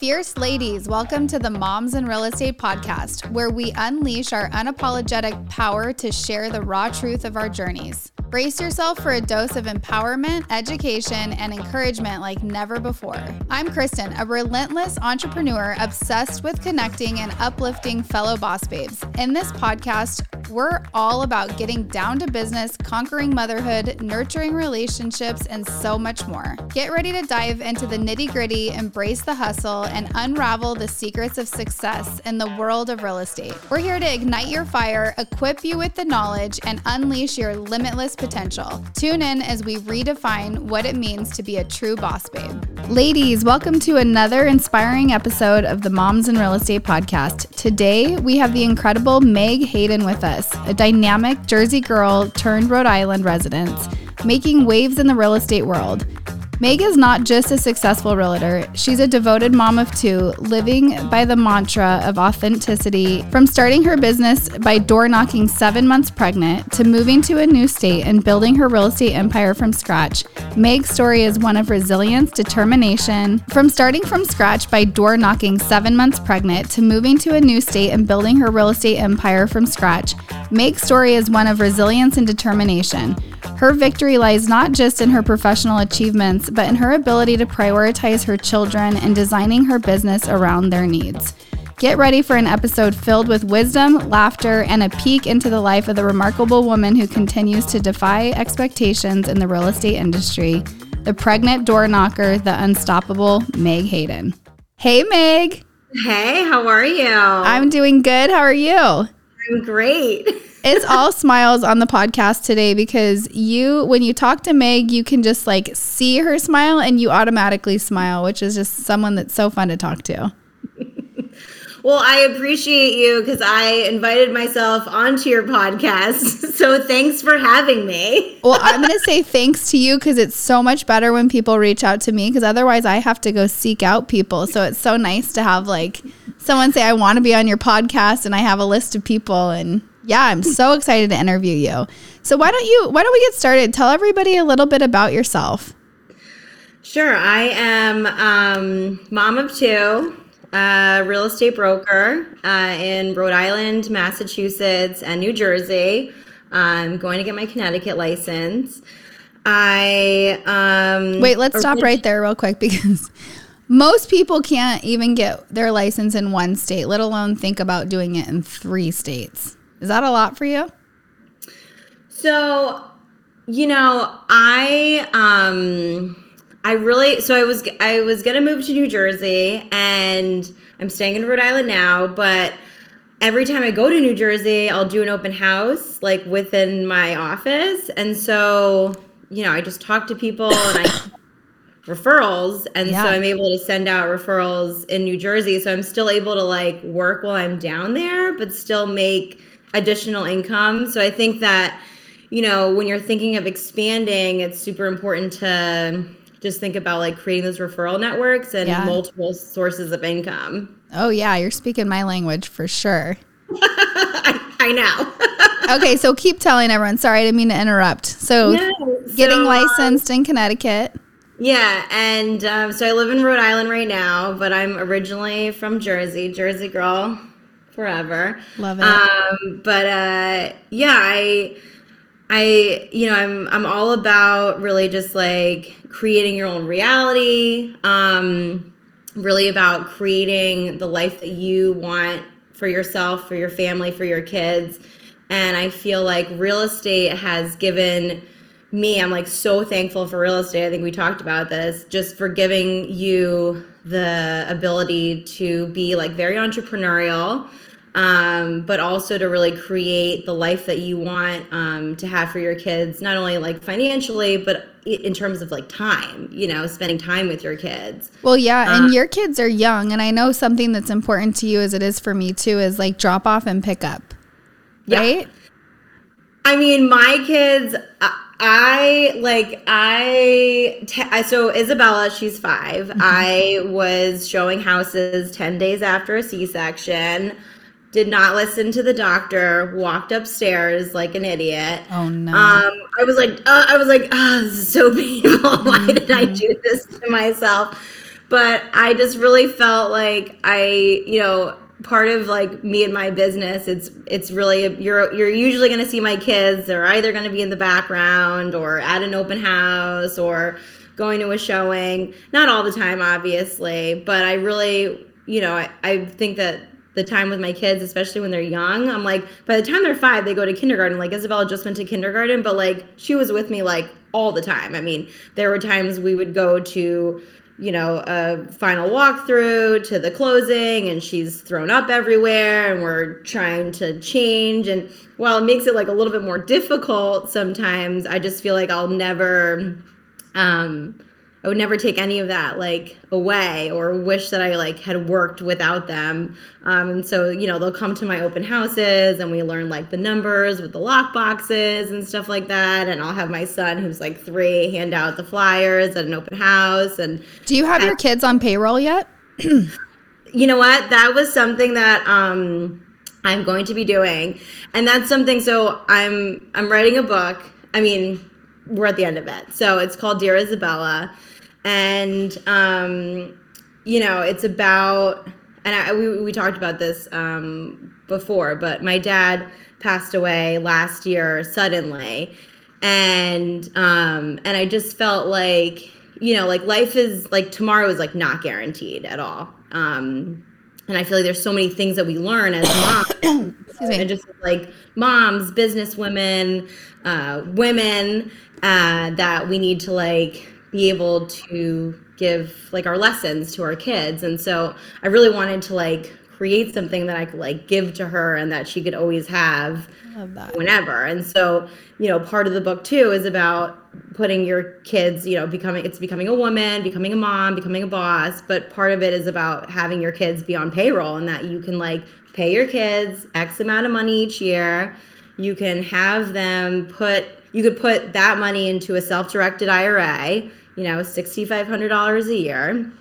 Fierce ladies, welcome to the Moms in Real Estate podcast, where we unleash our unapologetic power to share the raw truth of our journeys. Brace yourself for a dose of empowerment, education, and encouragement like never before. I'm Kristen, a relentless entrepreneur obsessed with connecting and uplifting fellow boss babes. In this podcast, we're all about getting down to business, conquering motherhood, nurturing relationships, and so much more. Get ready to dive into the nitty gritty, embrace the hustle, and unravel the secrets of success in the world of real estate. We're here to ignite your fire, equip you with the knowledge, and unleash your limitless potential. Tune in as we redefine what it means to be a true boss babe. Ladies, welcome to another inspiring episode of the Moms in Real Estate podcast. Today, we have the incredible Meg Hayden with us, a dynamic Jersey girl turned Rhode Island resident, making waves in the real estate world. Meg is not just a successful realtor, she's a devoted mom of two, living by the mantra of authenticity. From starting her business by door knocking seven months pregnant to moving to a new state and building her real estate empire from scratch, Meg's story is one of resilience, determination. From starting from scratch by door knocking seven months pregnant to moving to a new state and building her real estate empire from scratch, Meg's story is one of resilience and determination. Her victory lies not just in her professional achievements, but in her ability to prioritize her children and designing her business around their needs. Get ready for an episode filled with wisdom, laughter, and a peek into the life of the remarkable woman who continues to defy expectations in the real estate industry the pregnant door knocker, the unstoppable Meg Hayden. Hey, Meg. Hey, how are you? I'm doing good. How are you? I'm great. it's all smiles on the podcast today because you, when you talk to Meg, you can just like see her smile and you automatically smile, which is just someone that's so fun to talk to. Well, I appreciate you because I invited myself onto your podcast. So thanks for having me. well, I'm going to say thanks to you because it's so much better when people reach out to me because otherwise I have to go seek out people. So it's so nice to have like someone say, I want to be on your podcast and I have a list of people. And yeah, I'm so excited to interview you. So why don't you, why don't we get started? Tell everybody a little bit about yourself. Sure. I am um, mom of two a real estate broker uh, in Rhode Island, Massachusetts, and New Jersey. I'm going to get my Connecticut license. I um, wait. Let's stop right there, real quick, because most people can't even get their license in one state, let alone think about doing it in three states. Is that a lot for you? So, you know, I um I really so I was I was gonna move to New Jersey and I'm staying in Rhode Island now, but every time I go to New Jersey, I'll do an open house like within my office. And so, you know, I just talk to people and I referrals and yeah. so I'm able to send out referrals in New Jersey. So I'm still able to like work while I'm down there, but still make additional income. So I think that you know, when you're thinking of expanding, it's super important to just think about like creating those referral networks and yeah. multiple sources of income. Oh yeah, you're speaking my language for sure. I, I, know. okay, so keep telling everyone. Sorry, I didn't mean to interrupt. So, so getting um, licensed um, in Connecticut. Yeah, and um, so I live in Rhode Island right now, but I'm originally from Jersey, Jersey girl, forever. Love it. Um, but uh, yeah, I I, you know, I'm I'm all about really just like creating your own reality. Um, really about creating the life that you want for yourself, for your family, for your kids. And I feel like real estate has given me, I'm like so thankful for real estate. I think we talked about this, just for giving you the ability to be like very entrepreneurial um, but also to really create the life that you want um, to have for your kids, not only like financially, but in terms of like time, you know, spending time with your kids. Well, yeah, and um, your kids are young, and I know something that's important to you, as it is for me too, is like drop off and pick up, right? Yeah. I mean, my kids. I like I so Isabella, she's 5 mm-hmm. I was showing houses ten days after a C section did not listen to the doctor, walked upstairs like an idiot. Oh no. Um, I was like, uh, I was like, oh, this is so painful. Why did I mm-hmm. do this to myself? but I just really felt like I, you know, part of like me and my business it's it's really you're you're usually going to see my kids they're either going to be in the background or at an open house or going to a showing. Not all the time obviously but i really you know i, I think that the time with my kids especially when they're young i'm like by the time they're five they go to kindergarten. Like isabella just went to kindergarten but like she was with me like all the time. I mean there were times we would go to you know, a final walkthrough to the closing, and she's thrown up everywhere, and we're trying to change. And while it makes it like a little bit more difficult sometimes, I just feel like I'll never, um, I would never take any of that like away or wish that I like had worked without them. Um, and so, you know, they'll come to my open houses and we learn like the numbers with the lock boxes and stuff like that. And I'll have my son who's like three hand out the flyers at an open house. And do you have your kids on payroll yet? you know what? That was something that, um, I'm going to be doing. And that's something so I'm I'm writing a book. I mean, we're at the end of it. So it's called Dear Isabella and um, you know it's about and I, we, we talked about this um, before but my dad passed away last year suddenly. And um, and i just felt like you know like life is like tomorrow is like not guaranteed at all. Um, and i feel like there's so many things that we learn as moms. And just like moms business women uh, women uh, that we need to like be able to give like our lessons to our kids. And so i really wanted to like create something that i could like give to her and that she could always have whenever. And so you know part of the book too is about putting your kids you know becoming it's becoming a woman becoming a mom becoming a boss. But part of it is about having your kids be on payroll and that you can like pay your kids x amount of money each year. You can have them put you could put that money into a self-directed ira you know, $6,500 a year.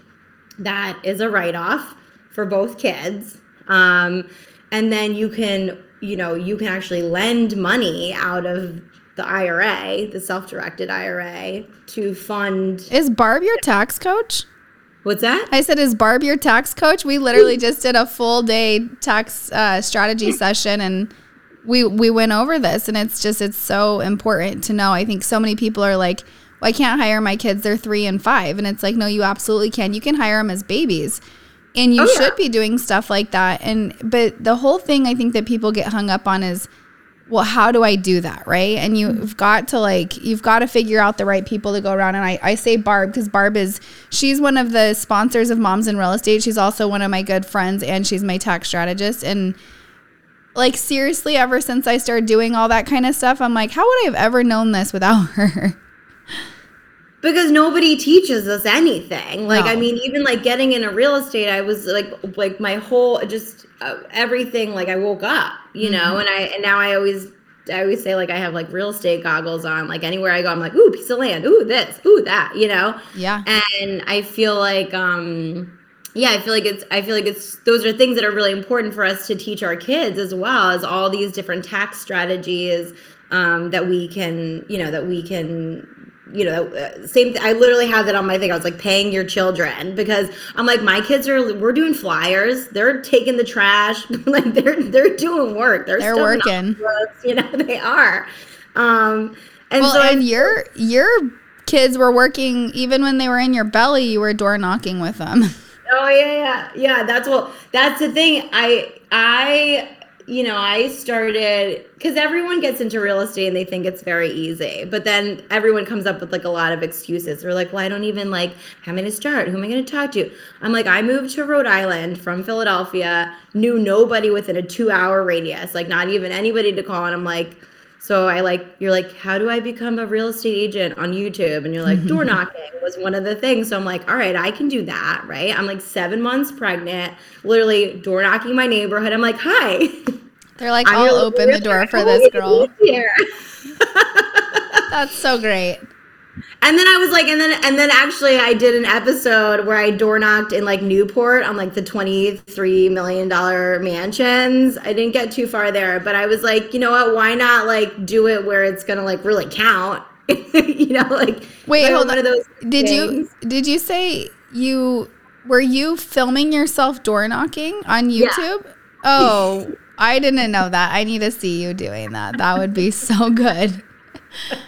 That is a write off for both kids. Um, and then you can, you know, you can actually lend money out of the IRA, the self directed IRA, to fund. Is Barb your tax coach? What's that? I said, is Barb your tax coach? We literally just did a full day tax uh, strategy session and we we went over this and it's just it's so important to know. I think so many people are like, well, I can't hire my kids. They're three and five. And it's like, no, you absolutely can. You can hire them as babies. And you oh, should yeah. be doing stuff like that. And, but the whole thing I think that people get hung up on is, well, how do I do that? Right. And you've mm-hmm. got to like, you've got to figure out the right people to go around. And I, I say Barb because Barb is, she's one of the sponsors of Moms in Real Estate. She's also one of my good friends and she's my tax strategist. And like, seriously, ever since I started doing all that kind of stuff, I'm like, how would I have ever known this without her? Because nobody teaches us anything. Like no. i mean even like getting into real estate i was like like my whole just uh, everything like i woke up you mm-hmm. know and i and now i always i always say like i have like real estate goggles on. Like anywhere i go i'm like ooh piece of land. Ooh this. Ooh that you know? Yeah. And i feel like um yeah i feel like it's i feel like it's those are things that are really important for us to teach our kids as well as all these different tax strategies um, that we can you know that we can you know, uh, same. Th- I literally had that on my thing. I was like paying your children because I'm like, my kids are. We're doing flyers. They're taking the trash. like they're they're doing work. They're, they're working. you know, they are. Um, and well, so and I, your your kids were working even when they were in your belly. You were door knocking with them. Oh yeah, yeah, yeah. That's what. That's the thing. I I you know, I started because everyone gets into real estate and they think it's very easy, but then everyone comes up with like a lot of excuses. They're like, well, I don't even like, how am I going to start? Who am I going to talk to? I'm like, I moved to Rhode Island from Philadelphia, knew nobody within a two hour radius, like not even anybody to call. And I'm like, so I like, you're like, how do I become a real estate agent on YouTube? And you're like, door knocking was one of the things. So I'm like, all right, I can do that. Right. I'm like seven months pregnant, literally door knocking my neighborhood. I'm like, hi. They're like, I'll open the door for this girl. Here. That's so great. And then I was like, and then and then actually I did an episode where I door knocked in like Newport on like the twenty three million dollar mansions. I didn't get too far there, but I was like, you know what? Why not like do it where it's gonna like really count? you know, like wait, hold on. Of those did things. you did you say you Were you filming yourself door knocking on YouTube? Yeah. Oh, I didn't know that. I need to see you doing that. That would be so good.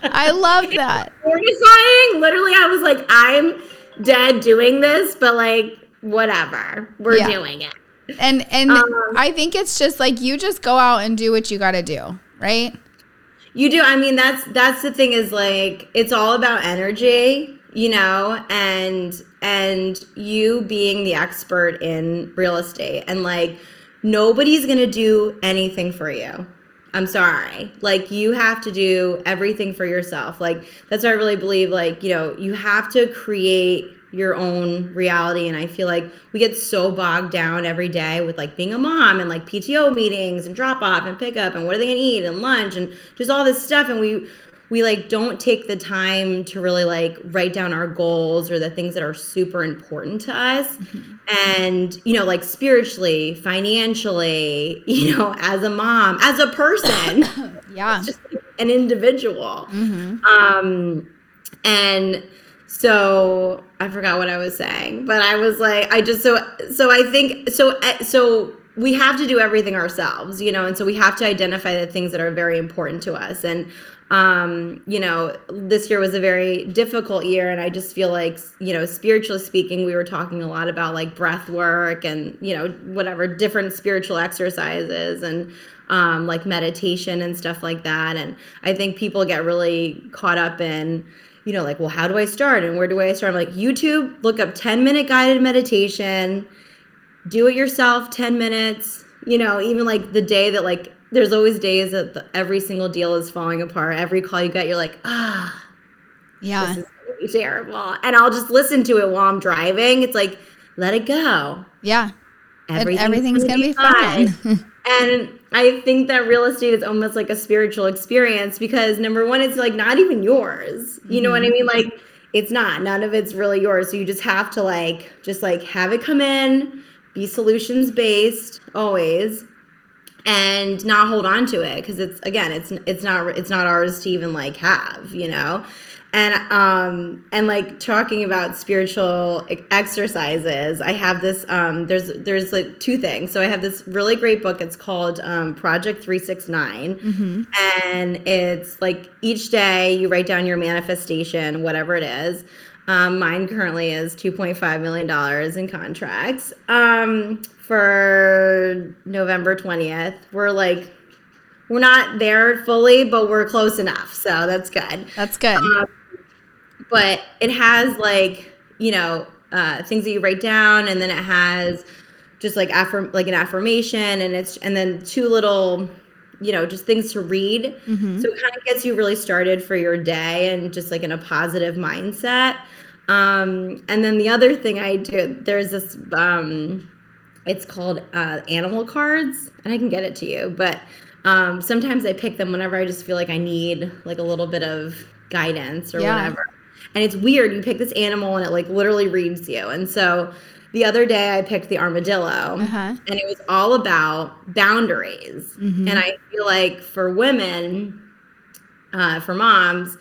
I love that. Mortifying. Literally, I was like, I'm dead doing this, but like, whatever. We're yeah. doing it. And and um, I think it's just like you just go out and do what you got to do, right? You do. I mean, that's that's the thing is like it's all about energy, you know, and and you being the expert in real estate and like nobody's going to do anything for you. I'm sorry. Like you have to do everything for yourself. Like that's what I really believe like, you know, you have to create your own reality and I feel like we get so bogged down every day with like being a mom and like PTO meetings and drop off and pick up and what are they going to eat and lunch and just all this stuff and we we like don't take the time to really like write down our goals or the things that are super important to us mm-hmm. and you know like spiritually financially you know as a mom as a person yeah just an individual mm-hmm. um and so i forgot what i was saying but i was like i just so so i think so eh, so we have to do everything ourselves, you know, and so we have to identify the things that are very important to us. And um, you know, this year was a very difficult year. And I just feel like, you know, spiritually speaking, we were talking a lot about like breath work and, you know, whatever different spiritual exercises and um, like meditation and stuff like that. And I think people get really caught up in, you know, like, well, how do I start and where do I start? I'm like, YouTube, look up 10 minute guided meditation, do it yourself 10 minutes, you know, even like the day that like there's always days that the, every single deal is falling apart. Every call you get, you're like, ah, yeah, this is terrible. And I'll just listen to it while I'm driving. It's like, let it go. Yeah, everything's, everything's gonna, be fine. fine. and I think that real estate is almost like a spiritual experience because number one, it's like not even yours. You mm-hmm. know what I mm-hmm. mean? Like it's not. None of it's really yours. So you just have to like just like have it come in, be solutions based always and not hold on to it because it's again it's it's not it's not ours to even like have you know? And um and like talking about spiritual exercises i have this um there's there's like two things. So i have this really great book. It's called um, project 369 mm-hmm. and it's like each day you write down your manifestation whatever it is. Um, mine currently is $2.5 million in contracts. Um, for November 20th. We're like, we're not there fully, but we're close enough. So that's good. That's good. Um, but it has like, you know, uh, things that you write down, and then it has just like affirm like an affirmation, and it's and then two little, you know, just things to read. Mm-hmm. So it kind of gets you really started for your day and just like in a positive mindset. Um, and then the other thing I do, there's this um, it's called uh, animal cards, and I can get it to you. But um, sometimes I pick them whenever I just feel like I need like a little bit of guidance or yeah. whatever. And it's weird. You pick this animal, and it like literally reads you. And so the other day I picked the armadillo, uh-huh. and it was all about boundaries. Mm-hmm. And I feel like for women, uh, for moms,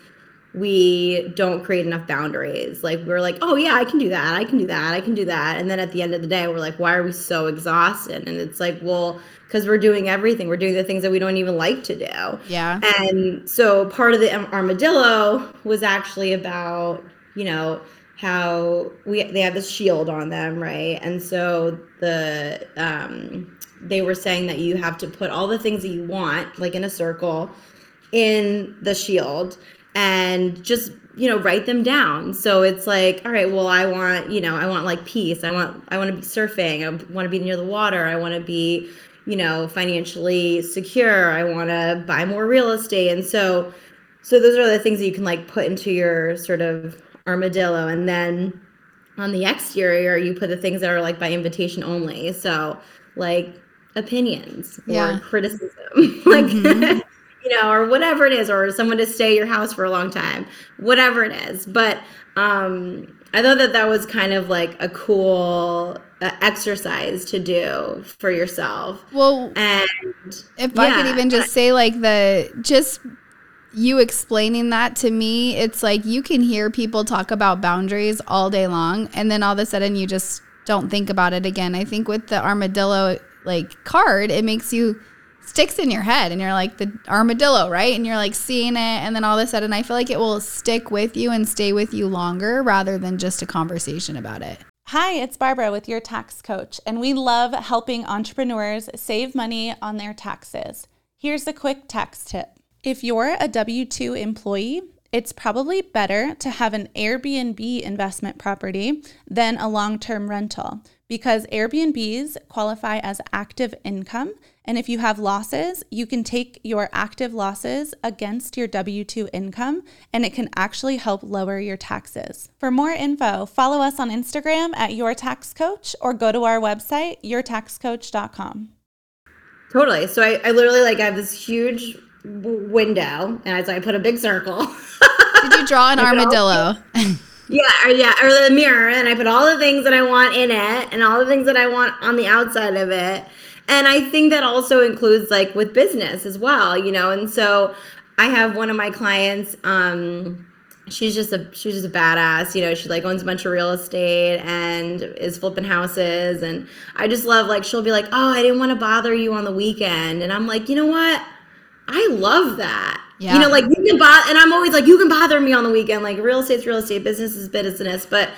we don't create enough boundaries. Like we're like, oh yeah, I can do that. I can do that. I can do that. And then at the end of the day, we're like, why are we so exhausted? And it's like, well, because we're doing everything. We're doing the things that we don't even like to do. Yeah. And so part of the armadillo was actually about, you know, how we they have this shield on them, right? And so the um they were saying that you have to put all the things that you want, like in a circle, in the shield and just you know write them down. So it's like all right well i want you know i want like peace. I want i want to be surfing. I want to be near the water. I want to be you know financially secure. I want to buy more real estate. And so so those are the things that you can like put into your sort of armadillo. And then on the exterior you put the things that are like by invitation only. So like opinions yeah. or criticism. Like mm-hmm you know, or whatever it is, or someone to stay your house for a long time, whatever it is. But um, I thought that that was kind of like a cool uh, exercise to do for yourself. Well, and if yeah, I could even just say, like, the just you explaining that to me, it's like you can hear people talk about boundaries all day long, and then all of a sudden you just don't think about it again. I think with the armadillo like card, it makes you sticks in your head and you're like the armadillo, right? And you're like seeing it and then all of a sudden I feel like it will stick with you and stay with you longer rather than just a conversation about it. Hi, it's Barbara with your tax coach, and we love helping entrepreneurs save money on their taxes. Here's a quick tax tip. If you're a W 2 employee, it's probably better to have an Airbnb investment property than a long term rental because Airbnbs qualify as active income. And if you have losses, you can take your active losses against your W 2 income, and it can actually help lower your taxes. For more info, follow us on Instagram at Your Tax Coach or go to our website, yourtaxcoach.com. Totally. So I, I literally like I have this huge window, and I, so I put a big circle. Did you draw an armadillo? yeah, or yeah, or the mirror, and I put all the things that I want in it, and all the things that I want on the outside of it. And I think that also includes like with business as well, you know. And so I have one of my clients. Um, she's just a she's just a badass you know she like owns a bunch of real estate and is flipping houses and i just love like she'll be like oh i didn't want to bother you on the weekend and i'm like you know what i love that yeah. you know like you can bother and i'm always like you can bother me on the weekend like real estate's real estate business is business but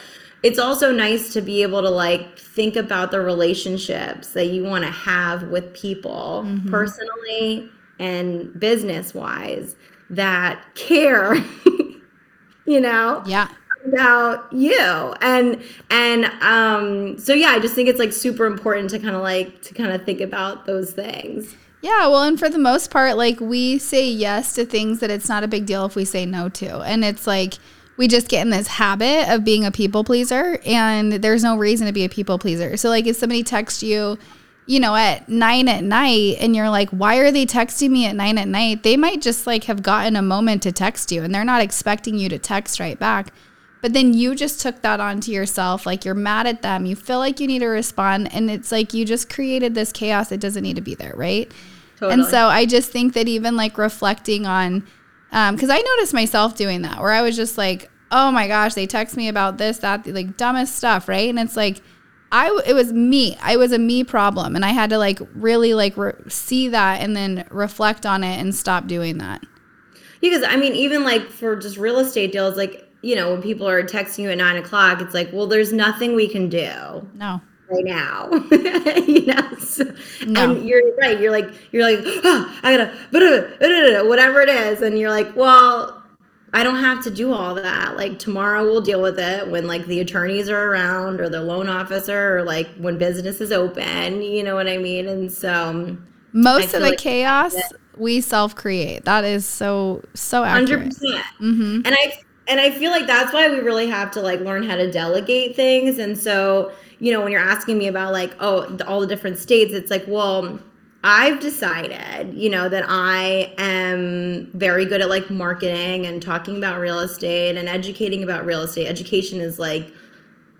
it's also nice to be able to like think about the relationships that you want to have with people mm-hmm. personally and business wise that care you know yeah. about you. And and um so yeah i just think it's like super important to kind of like to kind of think about those things. Yeah well and for the most part like we say yes to things that it's not a big deal if we say no to. And it's like we just get in this habit of being a people pleaser and there's no reason to be a people pleaser so like if somebody texts you you know, at nine at night and you're like, why are they texting me at nine at night? They might just like have gotten a moment to text you and they're not expecting you to text right back. But then you just took that onto yourself. Like you're mad at them. You feel like you need to respond. And it's like you just created this chaos It doesn't need to be there. Right. Totally. And so I just think that even like reflecting on, because um, I noticed myself doing that where I was just like, oh my gosh, they text me about this, that, like dumbest stuff. Right. And it's like, I it was me. I was a me problem, and I had to like really like re- see that and then reflect on it and stop doing that. Because I mean, even like for just real estate deals, like you know, when people are texting you at nine o'clock, it's like, well, there's nothing we can do. No. Right now, you know, so, no. and you're right. You're like, you're like, oh, I gotta, whatever it is, and you're like, well, I don't have to do all that. Like tomorrow we'll deal with it when like the attorneys are around or the loan officer or like when business is open, you know what I mean? And so um, most of the like chaos we self create. That is so so accurate. 100%. percent mm-hmm. And I and I feel like that's why we really have to like learn how to delegate things. And so, you know, when you're asking me about like oh, all the different states, it's like, well, I've decided, you know, that I am very good at like marketing and talking about real estate and educating about real estate. Education is like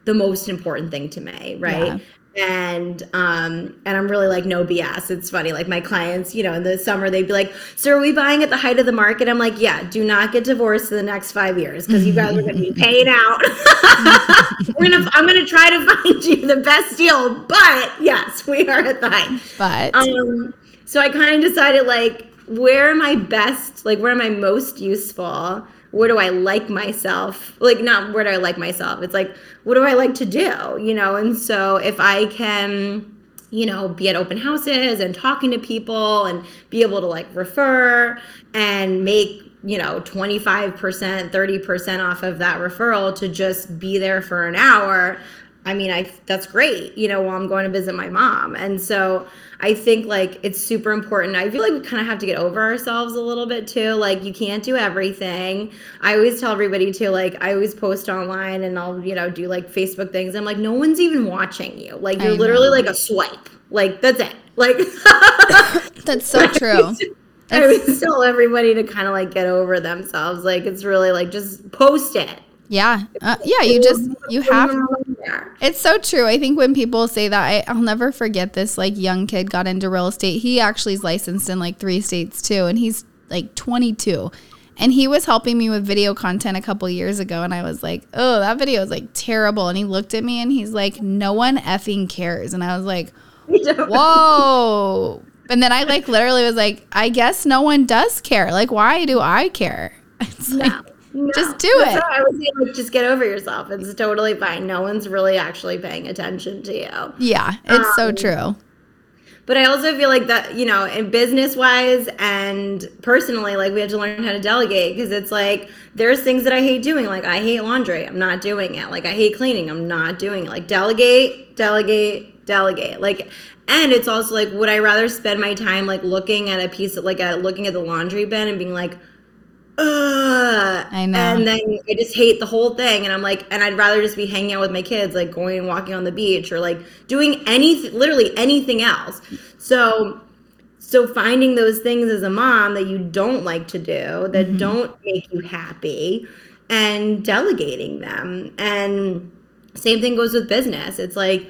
the most important thing to me, right? Yeah and um and i'm really like no bs it's funny. Like my clients you know in the summer they'd be like so are we buying at the height of the market? I'm like yeah do not get divorced in the next five years because you guys are going to be paying out. We're gonna i'm gonna try to find you the best deal but yes we are at the height. But um so i kind of decided like where am i best like where am i most useful where do I like myself? Like, not where do I like myself? It's like, what do I like to do? You know, and so if I can, you know, be at open houses and talking to people and be able to like refer and make, you know, 25%, 30% off of that referral to just be there for an hour, I mean, I that's great, you know, while I'm going to visit my mom. And so I think like it's super important. I feel like we kind of have to get over ourselves a little bit too. Like you can't do everything. I always tell everybody too, like I always post online and I'll, you know, do like Facebook things. I'm like, no one's even watching you. Like you're literally like a swipe. Like that's it. Like that's so true. I always tell everybody to kind of like get over themselves. Like it's really like just post it. Yeah. Uh, yeah. You just, you have, it's so true. I think when people say that, I, I'll never forget this like young kid got into real estate. He actually is licensed in like three states too. And he's like 22 And he was helping me with video content a couple years ago. And I was like, oh, that video is like terrible. And he looked at me and he's like, no one effing cares. And I was like, whoa. And then I like literally was like, I guess no one does care. Like, why do I care? It's No. like, No. Just do it. I was saying, like, just get over yourself. It's totally fine. No one's really actually paying attention to you. yeah, it's so Um, true. But I also feel like that, you know, in business wise and personally, like we have to learn how to delegate because it's like there's things that I hate doing. Like I hate laundry, I'm not doing it. Like I hate cleaning, I'm not doing it. Like delegate, delegate, delegate. Like, and it's also like, would I rather spend my time like looking at a piece of like a, looking at the laundry bin and being like, Ugh. I know. And then I just hate the whole thing. And I'm like, and I'd rather just be hanging out with my kids, like going and walking on the beach or like doing anything, literally anything else. So, so finding those things as a mom that you don't like to do, that Mm-hmm. don't make you happy, and delegating them. And same thing goes with business. It's like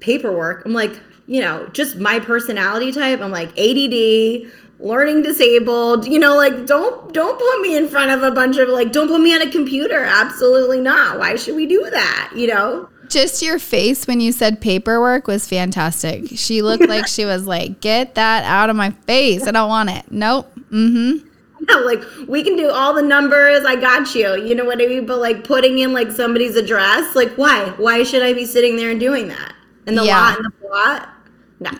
paperwork. I'm like, you know, just my personality type. I'm like ADD, learning disabled. You know, like don't don't put me in front of a bunch of like don't put me on a computer. Absolutely not. Why should we do that? You know. Just your face when you said paperwork was fantastic. She looked like she was like, get that out of my face. I don't want it. Nope. Mm-hmm. No, like we can do all the numbers. I got you. You know what I mean? But like putting in like somebody's address, like why? Why should I be sitting there and doing that? And the Yeah. lot and the plot? No.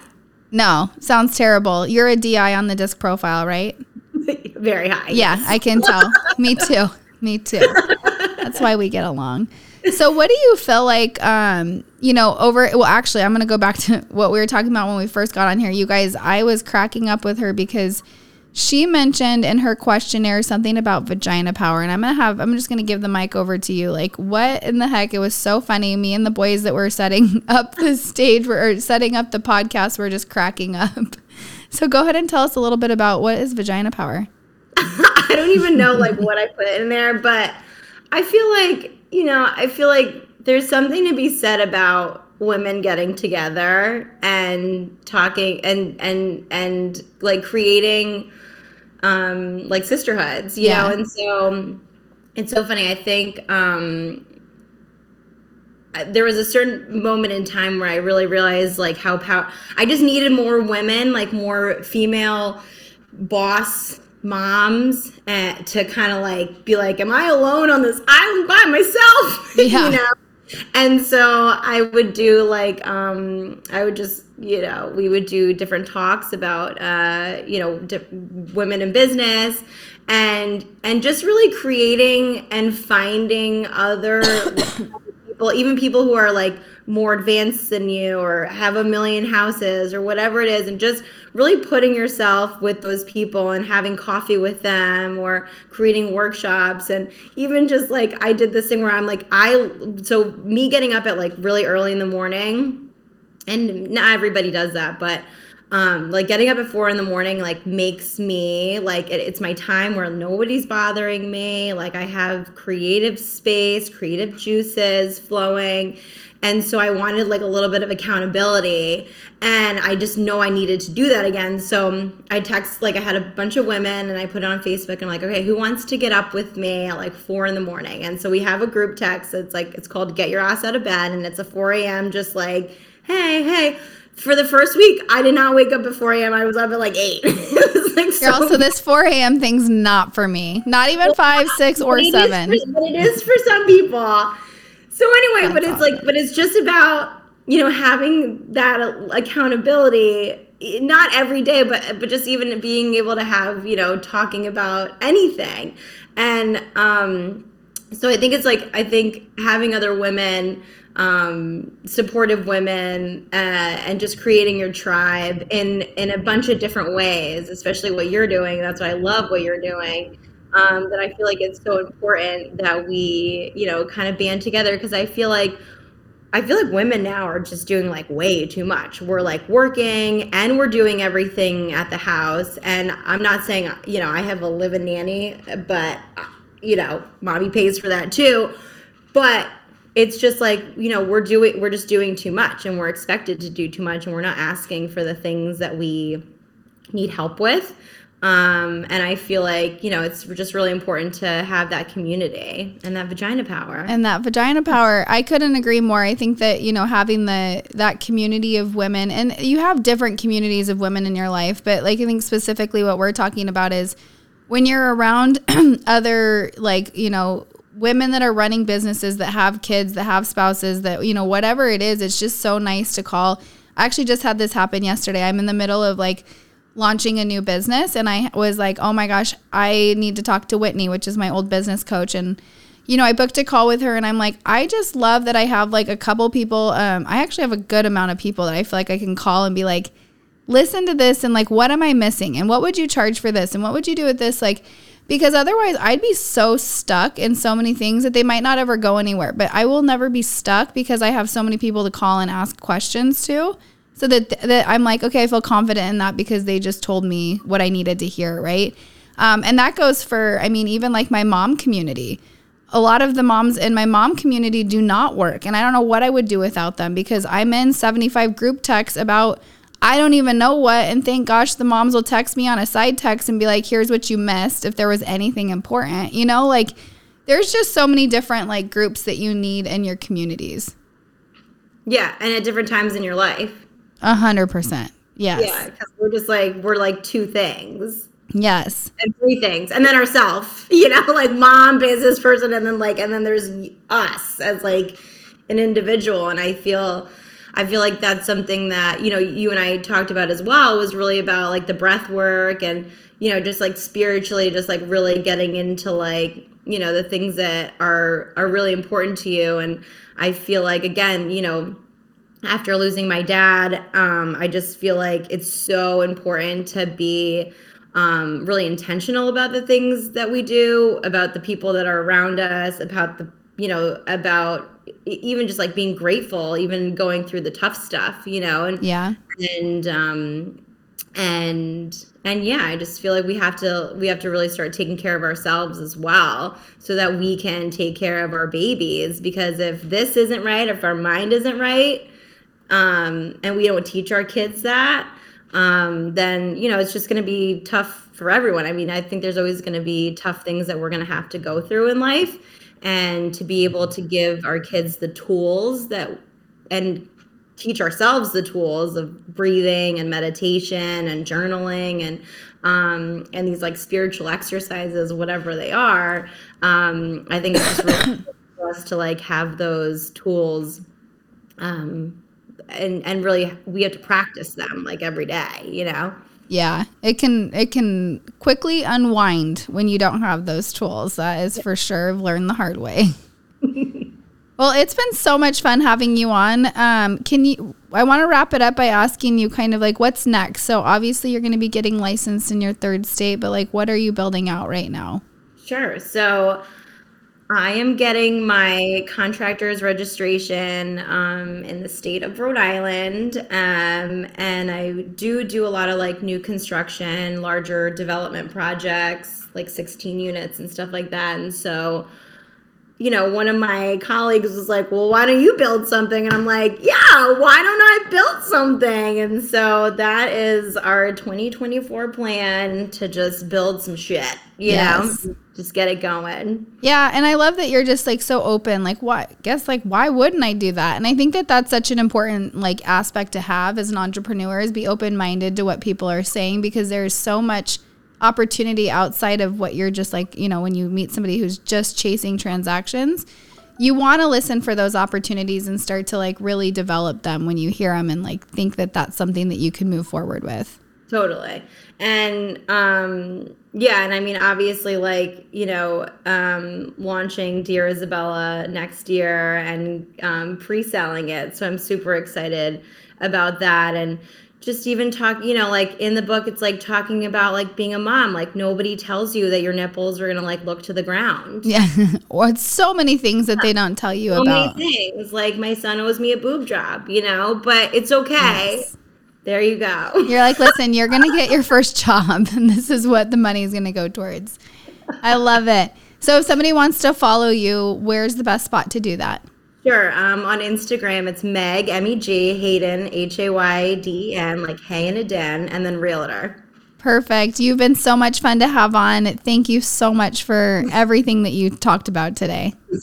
No, sounds terrible. You're a DI on the disc profile, right? Very high. Yeah, I can tell. Me too. Me too. That's why we get along. So what do you feel like um, you know, over well actually I'm going to go back to what we were talking about when we first got on here. You guys, I was cracking up with her because she mentioned in her questionnaire something about vagina power and I'm to have I'm just to give the mic over to you. Like what in the heck? It was so funny. Me and the boys that were setting up the stage were or setting up the podcast were just cracking up. So go ahead and tell us a little bit about what is vagina power. I don't even know like what I put in there, but I feel like, you know, I feel like there's something to be said about women getting together and talking and and and like creating um like sisterhoods, you Yeah. know, and so it's so funny. I think um there was a certain moment in time where I really realized like how power I just needed more women, like more female boss moms uh, to kind of like be like, am I alone on this island by myself? Yeah. you know? And so I would do like, um, I would just, you know, we would do different talks about, uh, you know, di- women in business and, and just really creating and finding other people, even people who are like more advanced than you or have a million houses or whatever it is, and just really putting yourself with those people and having coffee with them or creating workshops. And even just like I did this thing where I'm like, I, so me getting up at like really early in the morning, and not everybody does that, but um, like getting up at four in the morning like makes me like it, it's my time where nobody's bothering me. Like i have creative space creative juices flowing. And so i wanted like a little bit of accountability. And i just know i needed to do that again. So i text like i had a bunch of women and i put it on facebook and I'm like okay who wants to get up with me at like four in the morning? And so we have a group text. It's like it's called get your ass out of bed. And it's a 4 a.m just like hey hey for the first week, I did not wake up at 4 a.m. I was up at like 8. like so Girl, so this 4 a.m. thing's not for me. Not even 5, 6, or but it is 7. for- but it is for some people. So anyway, but That's it's like, but it's just about you know having that accountability. Not every day, but but just even being able to have you know talking about anything, and um, so I think it's like I think having other women um, supportive women uh, and just creating your tribe in in a bunch of different ways especially what you're doing that's why i love what you're doing um, that i feel like it's so important that we you know kind of band together because i feel like I feel like women now are just doing like way too much. We're like working and we're doing everything at the house. And I'm not saying, you know, I have a live in nanny, but, you know, mommy pays for that too. But it's just like, you know, we're doing, we're just doing too much and we're expected to do too much and we're not asking for the things that we need help with. Um, and I feel like, you know, it's just really important to have that community and that vagina power. And that vagina power, I couldn't agree more. I think that, you know, having the that community of women and you have different communities of women in your life, but like I think specifically what we're talking about is when you're around other like, you know, women that are running businesses that have kids, that have spouses, that, you know, whatever it is, it's just so nice to call. I actually just had this happen yesterday. I'm in the middle of like launching a new business and I was like, "Oh my gosh, I need to talk to Whitney, which is my old business coach." And you know, I booked a call with her and I'm like, "I just love that I have like a couple people um I actually have a good amount of people that I feel like I can call and be like, "Listen to this and like what am I missing? And what would you charge for this? And what would you do with this?" Like because otherwise I'd be so stuck in so many things that they might not ever go anywhere. But I will never be stuck because I have so many people to call and ask questions to so that, that I'm like, okay, I feel confident in that because they just told me what I needed to hear, right? Um, and that goes for, I mean, even like my mom community. A lot of the moms in my mom community do not work. And I don't know what I would do without them because I'm in 75 group texts about I don't even know what. And thank gosh the moms will text me on a side text and be like, here's what you missed if there was anything important. You know, like there's just so many different like groups that you need in your communities. Yeah. And at different times in your life. A hundred percent. Yes. Yeah, because we're just like we're like two things. Yes. And three things. And then ourself, you know, like mom, business person, and then like and then there's us as like an individual. And I feel I feel like that's something that, you know, you and I talked about as well was really about like the breath work and, you know, just like spiritually just like really getting into like, you know, the things that are are really important to you. And I feel like again, you know, after losing my dad, um, I just feel like it's so important to be um, really intentional about the things that we do, about the people that are around us, about the, you know, about even just like being grateful, even going through the tough stuff, you know, and yeah, and um, and and yeah, I just feel like we have to we have to really start taking care of ourselves as well, so that we can take care of our babies. Because if this isn't right, if our mind isn't right, um, and we don't teach our kids that, um, then you know it's just going to be tough for everyone. I mean, I think there's always going to be tough things that we're going to have to go through in life, and to be able to give our kids the tools that and teach ourselves the tools of breathing and meditation and journaling and um, and these like spiritual exercises, whatever they are. Um, I think it's just really for us to like have those tools um, and and really we have to practice them like every day you know yeah it can it can quickly unwind when you don't have those tools that is for sure. I've learned the hard way. Well it's been so much fun having you on. Um, can you i want to wrap it up by asking you kind of like what's next? So obviously you're going to be getting licensed in your third state but like what are you building out right now? Sure. So I am getting my contractor's registration um, in the state of Rhode Island. Um, and I do do a lot of like new construction, larger development projects, like 16 units and stuff like that. And so you know, one of my colleagues was like, Well, why don't you build something? And I'm like, Yeah, why don't I build something? And so that is our 2024 plan to just build some shit, you yes. know, just get it going. Yeah. And I love that you're just like so open. Like, what? Guess, like, why wouldn't I do that? And I think that that's such an important, like, aspect to have as an entrepreneur is be open minded to what people are saying because there's so much opportunity outside of what you're just like, you know, when you meet somebody who's just chasing transactions, you want to listen for those opportunities and start to like really develop them when you hear them and like think that that's something that you can move forward with. Totally. And um yeah, and I mean obviously like, you know, um launching Dear Isabella next year and um pre-selling it. So I'm super excited about that. And just even talk you know like in the book it's like talking about like being a mom. Like nobody tells you that your nipples are gonna like look to the ground. Yeah. Or it's so many things that they don't tell you so about. many things. Like my son owes me a boob job you know? But it's okay. Yes. There you go you're like listen you're gonna get your first job and this is what the money is gonna go towards i love it so if somebody wants to follow you where's the best spot to do that Sure. Um, on Instagram, it's Meg, M E G, Hayden, H A Y D E N, like Hay in a Den, and then Realtor. Perfect. You've been so much fun to have on. Thank you so much for everything that you talked about today.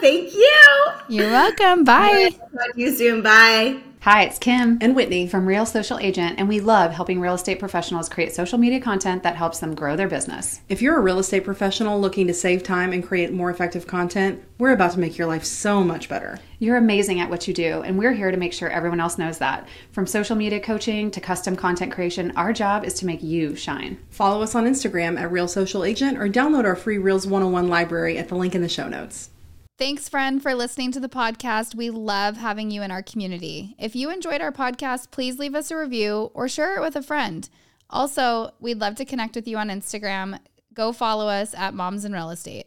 Thank you. You're welcome. Bye. Talk to you soon. Bye. Hi, it's Kim and Whitney from Real Social Agent, and we love helping real estate professionals create social media content that helps them grow their business. If you're a real estate professional looking to save time and create more effective content, we're about to make your life so much better. You're amazing at what you do, and we're here to make sure everyone else knows that. From social media coaching to custom content creation, our job is to make you shine. Follow us on Instagram at Real Social Agent or download our free Reels 101 library at the link in the show notes. Thanks, friend, for listening to the podcast. We love having you in our community. If you enjoyed our podcast, please leave us a review or share it with a friend. Also, we'd love to connect with you on Instagram. Go follow us at Moms in Real Estate.